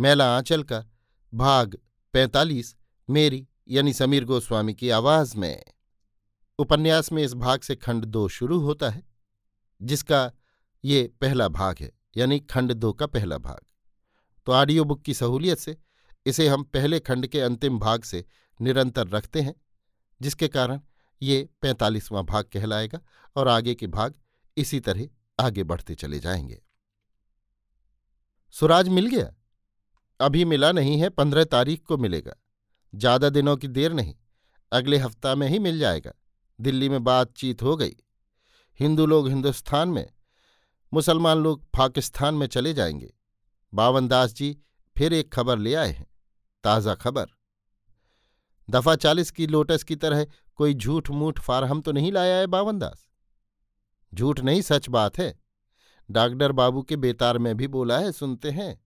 मैला आंचल का भाग पैंतालीस, मेरी यानी समीर गोस्वामी की आवाज़ में। उपन्यास में इस भाग से खंड दो शुरू होता है, जिसका ये पहला भाग है, यानी खंड दो का पहला भाग। तो ऑडियो बुक की सहूलियत से इसे हम पहले खंड के अंतिम भाग से निरंतर रखते हैं, जिसके कारण ये पैंतालीसवां भाग कहलाएगा और आगे के भाग इसी तरह आगे बढ़ते चले जाएँगे। सुराज मिल गया? अभी मिला नहीं है, पंद्रह तारीख को मिलेगा। ज़्यादा दिनों की देर नहीं, अगले हफ़्ता में ही मिल जाएगा। दिल्ली में बातचीत हो गई। हिंदू लोग हिंदुस्तान में, मुसलमान लोग पाकिस्तान में चले जाएँगे। बावन दास जी फिर एक खबर ले आए हैं, ताज़ा खबर। दफ़ा चालीस की लोटस की तरह कोई झूठ मूठ फारहम तो नहीं लाया है बावन दास? झूठ नहीं सच बात है। डॉक्टर बाबू के बेतार में भी बोला है, सुनते हैं।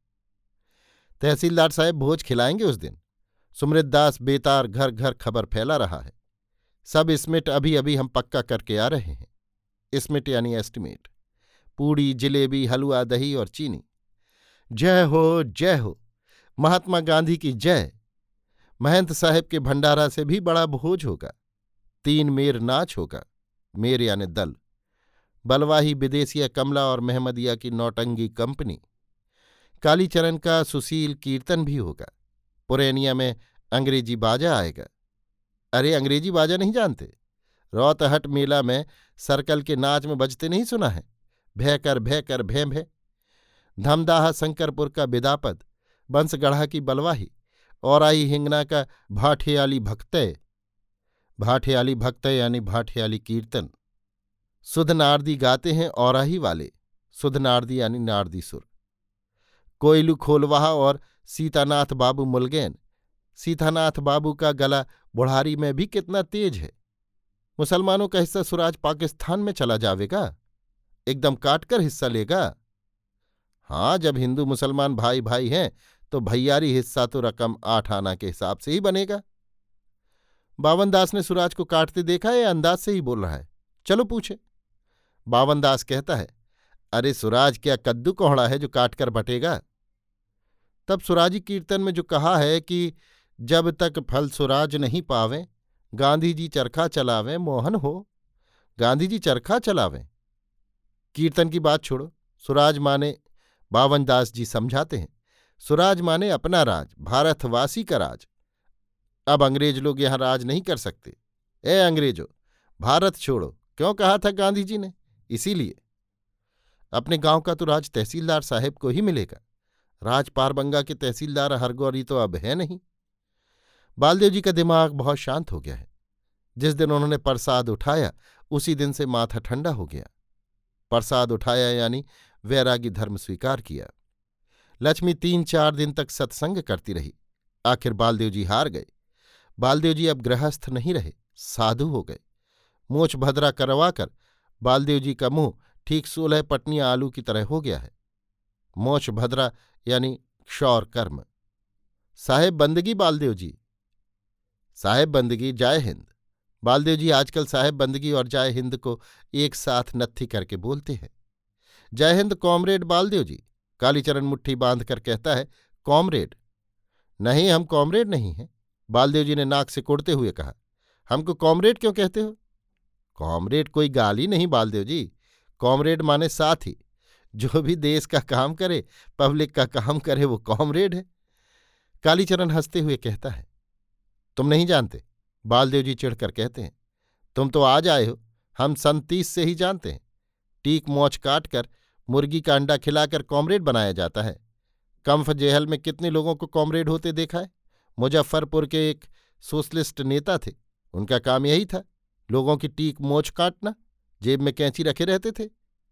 तहसीलदार साहब भोज खिलाएँगे उस दिन। सुमृतदास बेतार घर घर खबर फैला रहा है। सब इसमेट अभी अभी हम पक्का करके आ रहे हैं। इसमेट यानी एस्टिमेट। पूड़ी, जिलेबी, हलवा, दही और चीनी। जय हो जय हो। महात्मा गांधी की जय। महंत साहब के भंडारा से भी बड़ा भोज होगा। तीन मेर नाच होगा। मेर यानी दल। बलवाही विदेशिया कमला और महमदिया की नौटंगी कंपनी। कालीचरण का सुशील कीर्तन भी होगा। पुरैनिया में अंग्रेज़ी बाजा आएगा। अरे, अंग्रेज़ी बाजा नहीं जानते? रौतहट मेला में सर्कल के नाच में बजते नहीं सुना है? भयकर भयकर भय कर भय धमदाहा शंकरपुर का बिदापद बंसगढ़ा की बलवाही, औराई हिंगना का भाठियाली भक्तय। भाठियाली भक्तय यानी भाठियाली कीर्तन। सुध नारदी गाते हैं औराही वाले। सुध नारदी यानी नारदी सुर। कोयलू खोलवाहा और सीतानाथ बाबू मुलगैन। सीतानाथ बाबू का गला बुढ़ारी में भी कितना तेज है। मुसलमानों का हिस्सा सुराज पाकिस्तान में चला जावेगा? एकदम काटकर हिस्सा लेगा? हाँ जब हिंदू मुसलमान भाई भाई हैं तो भैयारी हिस्सा तो रकम आठ आना के हिसाब से ही बनेगा। बावनदास ने सुराज को काटते देखा या अंदाज से ही बोल रहा है? चलो पूछे। बावनदास कहता है, अरे सुराज, क्या कद्दू कोहड़ा है जो काटकर बटेगा? तब सुराजी कीर्तन में जो कहा है कि, जब तक फल सुराज नहीं पावें, गांधी जी चरखा चलावें, मोहन हो। गांधी जी चरखा चलावें। कीर्तन की बात छोड़ो। सुराज माने बावन दास जी समझाते हैं। सुराज माने अपना राज, भारतवासी का राज। अब अंग्रेज़ लोग यहाँ राज नहीं कर सकते। ए अंग्रेजो, भारत छोड़ो। क्यों कहा था गांधी जी ने? इसीलिए। अपने गाँव का तो राज तहसीलदार साहेब को ही मिलेगा। राजपारबंगा के तहसीलदार हरगौरी तो अब है नहीं। बालदेव जी का दिमाग बहुत शांत हो गया है। जिस दिन उन्होंने प्रसाद उठाया, उसी दिन से माथा ठंडा हो गया। प्रसाद उठाया यानी वैरागी धर्म स्वीकार किया। लक्ष्मी तीन चार दिन तक सत्संग करती रही। आखिर बालदेव जी हार गए। बालदेव जी अब गृहस्थ नहीं रहे, साधु हो गए। मोछ भद्रा करवाकर बालदेव जी का मुँह ठीक सोलह पटनिया आलू की तरह हो गया है। मोछ भद्रा यानी क्षौर कर्म। साहेब बंदगी बालदेव जी। साहेब बंदगी, जय हिंद। बालदेव जी, आजकल साहेब बंदगी और जय हिंद को एक साथ नत्थी करके बोलते हैं। जय हिंद, कॉमरेड बालदेव जी। कालीचरण मुट्ठी बांधकर कहता है, कॉमरेड? नहीं, हम कॉमरेड नहीं हैं। बालदेव जी ने नाक से कोड़ते हुए कहा, हमको कॉमरेड क्यों कहते हो? कॉमरेड कोई गाली नहीं बालदेव जी। कॉमरेड माने साथी। जो भी देश का काम करे, पब्लिक का काम करे, वो कॉमरेड है। कालीचरण हँसते हुए कहता है, तुम नहीं जानते? बालदेव जी चिढ़कर कहते हैं, तुम तो आज आए हो, हम संतीस से ही जानते हैं। टीक मोच काटकर, मुर्गी का अंडा खिलाकर कॉमरेड बनाया जाता है। कम्फ जेहल में कितने लोगों को कॉमरेड होते देखा है? मुजफ्फरपुर के एक सोशलिस्ट नेता थे, उनका काम यही था, लोगों की टीक मोच काटना। जेब में कैंची रखे रहते थे,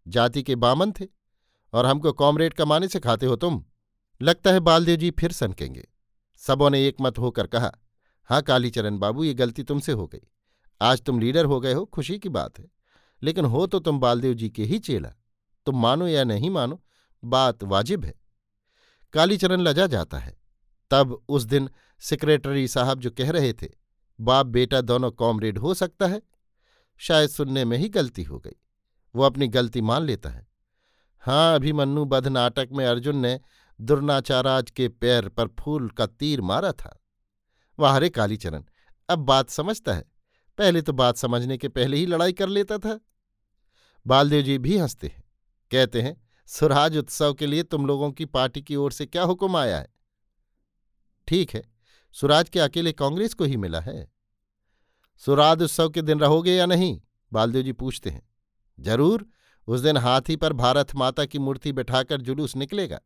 जाति के बामन थे। और हमको कॉमरेड कमाने से खाते हो तुम। लगता है बालदेव जी फिर सनकेंगे। सबों ने एक मत होकर कहा हाँ कालीचरण बाबू, ये गलती तुमसे हो गई। आज तुम लीडर हो गए हो, खुशी की बात है। लेकिन हो तो तुम बालदेव जी के ही चेला। तुम मानो या नहीं मानो, बात वाजिब है। कालीचरण लजा जाता है। तब उस दिन सेक्रेटरी साहब जो कह रहे थे, बाप बेटा दोनों कॉमरेड हो सकता है। शायद सुनने में ही गलती हो गई। वो अपनी गलती मान लेता है। हाँ अभिमन्यु बध नाटक में अर्जुन ने दुर्नाचाराज के पैर पर फूल का तीर मारा था। वाह रे कालीचरण, अब बात समझता है। पहले तो बात समझने के पहले ही लड़ाई कर लेता था। बालदेव जी भी हँसते हैं, कहते हैं, सुराज उत्सव के लिए तुम लोगों की पार्टी की ओर से क्या हुक्म आया है? ठीक है, सुराज के अकेले कांग्रेस को ही मिला है। सुराज उत्सव के दिन रहोगे या नहीं? बालदेव जी पूछते हैं। ज़रूर उस दिन हाथी पर भारत माता की मूर्ति बैठाकर जुलूस निकलेगा।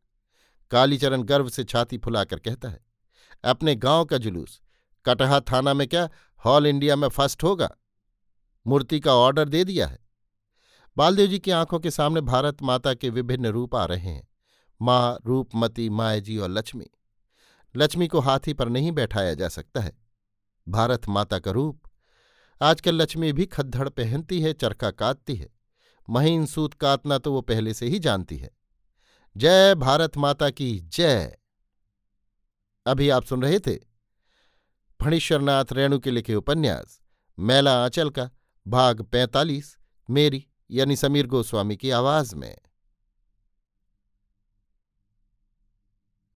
कालीचरण गर्व से छाती फुलाकर कहता है, अपने गाँव का जुलूस, कटहा थाना में क्या हॉल इंडिया में फ़र्स्ट होगा? मूर्ति का ऑर्डर दे दिया है। बालदेव जी की आँखों के सामने भारत माता के विभिन्न रूप आ रहे हैं, माँ, रूपमती, मायाजी और लक्ष्मी। लक्ष्मी को हाथी पर नहीं बैठाया जा सकता है। भारत माता का रूप, आजकल लक्ष्मी भी खद्दड़ पहनती है, चरखा काटती है। महीन सूत कातना तो वो पहले से ही जानती है। जय भारत माता की जय। अभी आप सुन रहे थे फणीश्वरनाथ रेणु के लिखे उपन्यास, मैला आंचल का, भाग पैंतालीस, मेरी, यानी समीर गोस्वामी की आवाज़ में।